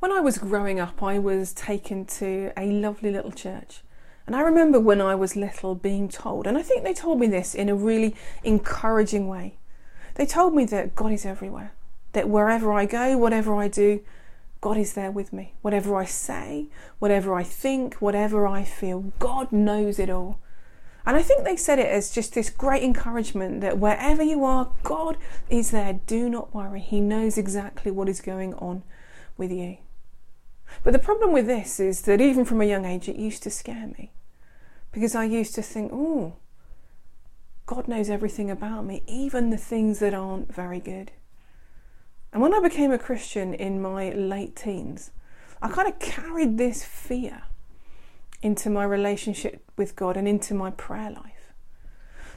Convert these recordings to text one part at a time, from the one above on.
When I was growing up, I was taken to a lovely little church. And I remember when I was little being told, and I think they told me this in a really encouraging way. They told me that God is everywhere, that wherever I go, whatever I do, God is there with me. Whatever I say, whatever I think, whatever I feel, God knows it all. And I think they said it as just this great encouragement that wherever you are, God is there. Do not worry. He knows exactly what is going on with you. But the problem with this is that even from a young age, it used to scare me because I used to think, oh, God knows everything about me, even the things that aren't very good. And when I became a Christian in my late teens, I kind of carried this fear into my relationship with God and into my prayer life.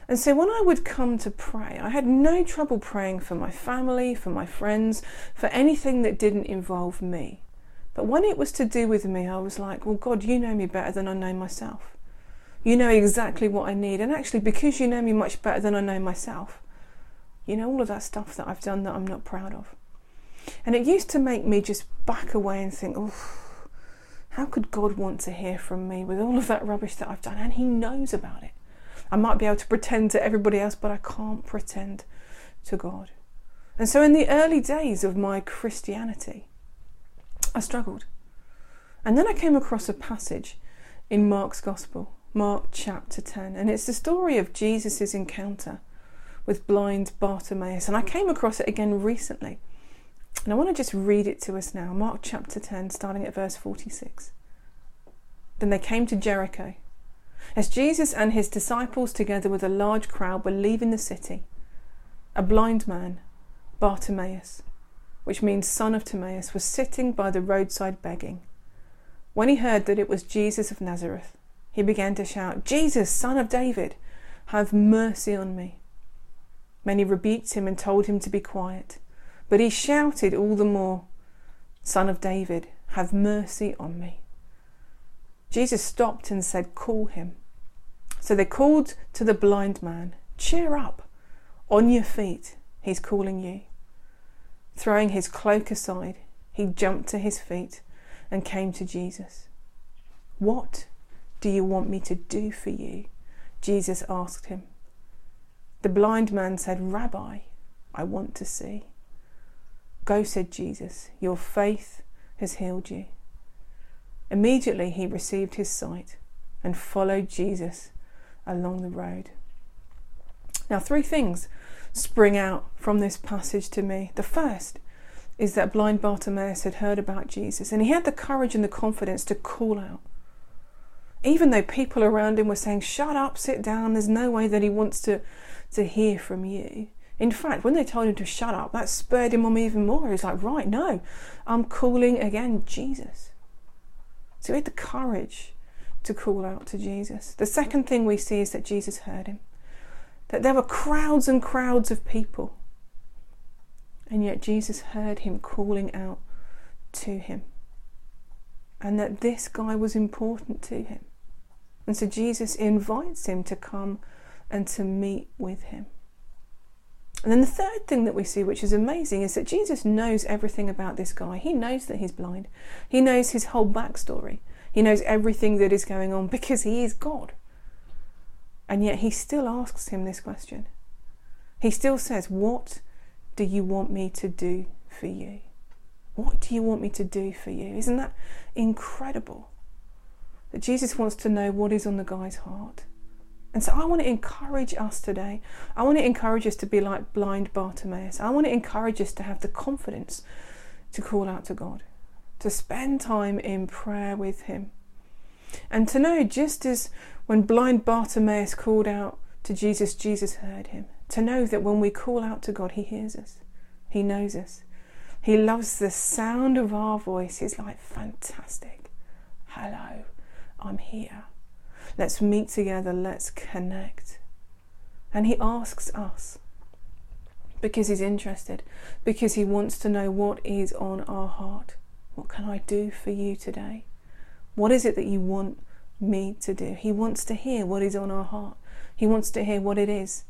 And so when I would come to pray, I had no trouble praying for my family, for my friends, for anything that didn't involve me. But when it was to do with me, I was like, well, God, you know me better than I know myself. You know exactly what I need. And actually, because you know me much better than I know myself, you know all of that stuff that I've done that I'm not proud of. And it used to make me just back away and think, oh, how could God want to hear from me with all of that rubbish that I've done? And He knows about it. I might be able to pretend to everybody else, but I can't pretend to God. And so, in the early days of my Christianity, I struggled. And then I came across a passage in Mark's Gospel, Mark chapter 10, and it's the story of Jesus' encounter with blind Bartimaeus. And I came across it again recently. And I want to just read it to us now. Mark chapter 10, starting at verse 46. Then they came to Jericho. As Jesus and his disciples, together with a large crowd, were leaving the city, a blind man, Bartimaeus, which means son of Timaeus, was sitting by the roadside begging. When he heard that it was Jesus of Nazareth, he began to shout, Jesus, son of David, have mercy on me. Many rebuked him and told him to be quiet. But he shouted all the more, Son of David, have mercy on me. Jesus stopped and said, Call him. So they called to the blind man, Cheer up, on your feet, he's calling you. Throwing his cloak aside, he jumped to his feet and came to Jesus. What do you want me to do for you? Jesus asked him. The blind man said, Rabbi, I want to see. Go, said Jesus, your faith has healed you. Immediately he received his sight and followed Jesus along the road. Now, three things spring out from this passage to me. The first is that blind Bartimaeus had heard about Jesus and he had the courage and the confidence to call out. Even though people around him were saying, Shut up, sit down, there's no way that he wants to, to hear from you. In fact, when they told him to shut up, that spurred him on even more. He's like, right, no, I'm calling again Jesus. So he had the courage to call out to Jesus. The second thing we see is that Jesus heard him, that there were crowds and crowds of people. And yet Jesus heard him calling out to him. And that this guy was important to him. And so Jesus invites him to come and to meet with him. And then the third thing that we see, which is amazing, is that Jesus knows everything about this guy. He knows that he's blind. He knows his whole backstory. He knows everything that is going on because he is God. And yet he still asks him this question. He still says, What do you want me to do for you? What do you want me to do for you? Isn't that incredible? That Jesus wants to know what is on the guy's heart. And so I want to encourage us today. I want to encourage us to be like blind Bartimaeus. I want to encourage us to have the confidence to call out to God, to spend time in prayer with Him. And to know, just as when blind Bartimaeus called out to Jesus, Jesus heard him. To know that when we call out to God, He hears us, He knows us. He loves the sound of our voice. Like, fantastic. Hello, I'm here. Let's meet together, let's connect. And he asks us because he's interested, because he wants to know what is on our heart. What can I do for you today? What is it that you want me to do? He wants to hear what is on our heart. He wants to hear what it is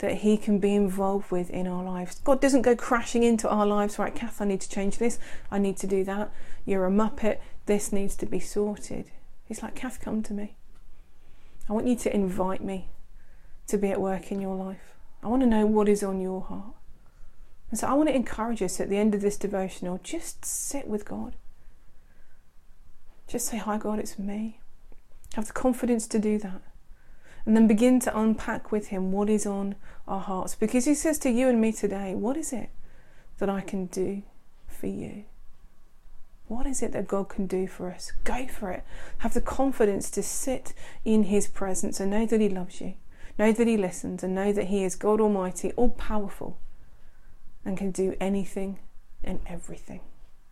that He can be involved with in our lives. God doesn't go crashing into our lives, right, Kath, I need to change this, I need to do that. You're a muppet, this needs to be sorted. He's like, Kath, come to me. I want you to invite me to be at work in your life. I want to know what is on your heart. And so I want to encourage us at the end of this devotional just sit with God. Just say, Hi, God, it's me. Have the confidence to do that. And then begin to unpack with Him what is on our hearts. Because He says to you and me today, What is it that I can do for you? What is it that God can do for us? Go for it. Have the confidence to sit in His presence and know that He loves you, know that He listens, and know that He is God Almighty, all powerful, and can do anything and everything.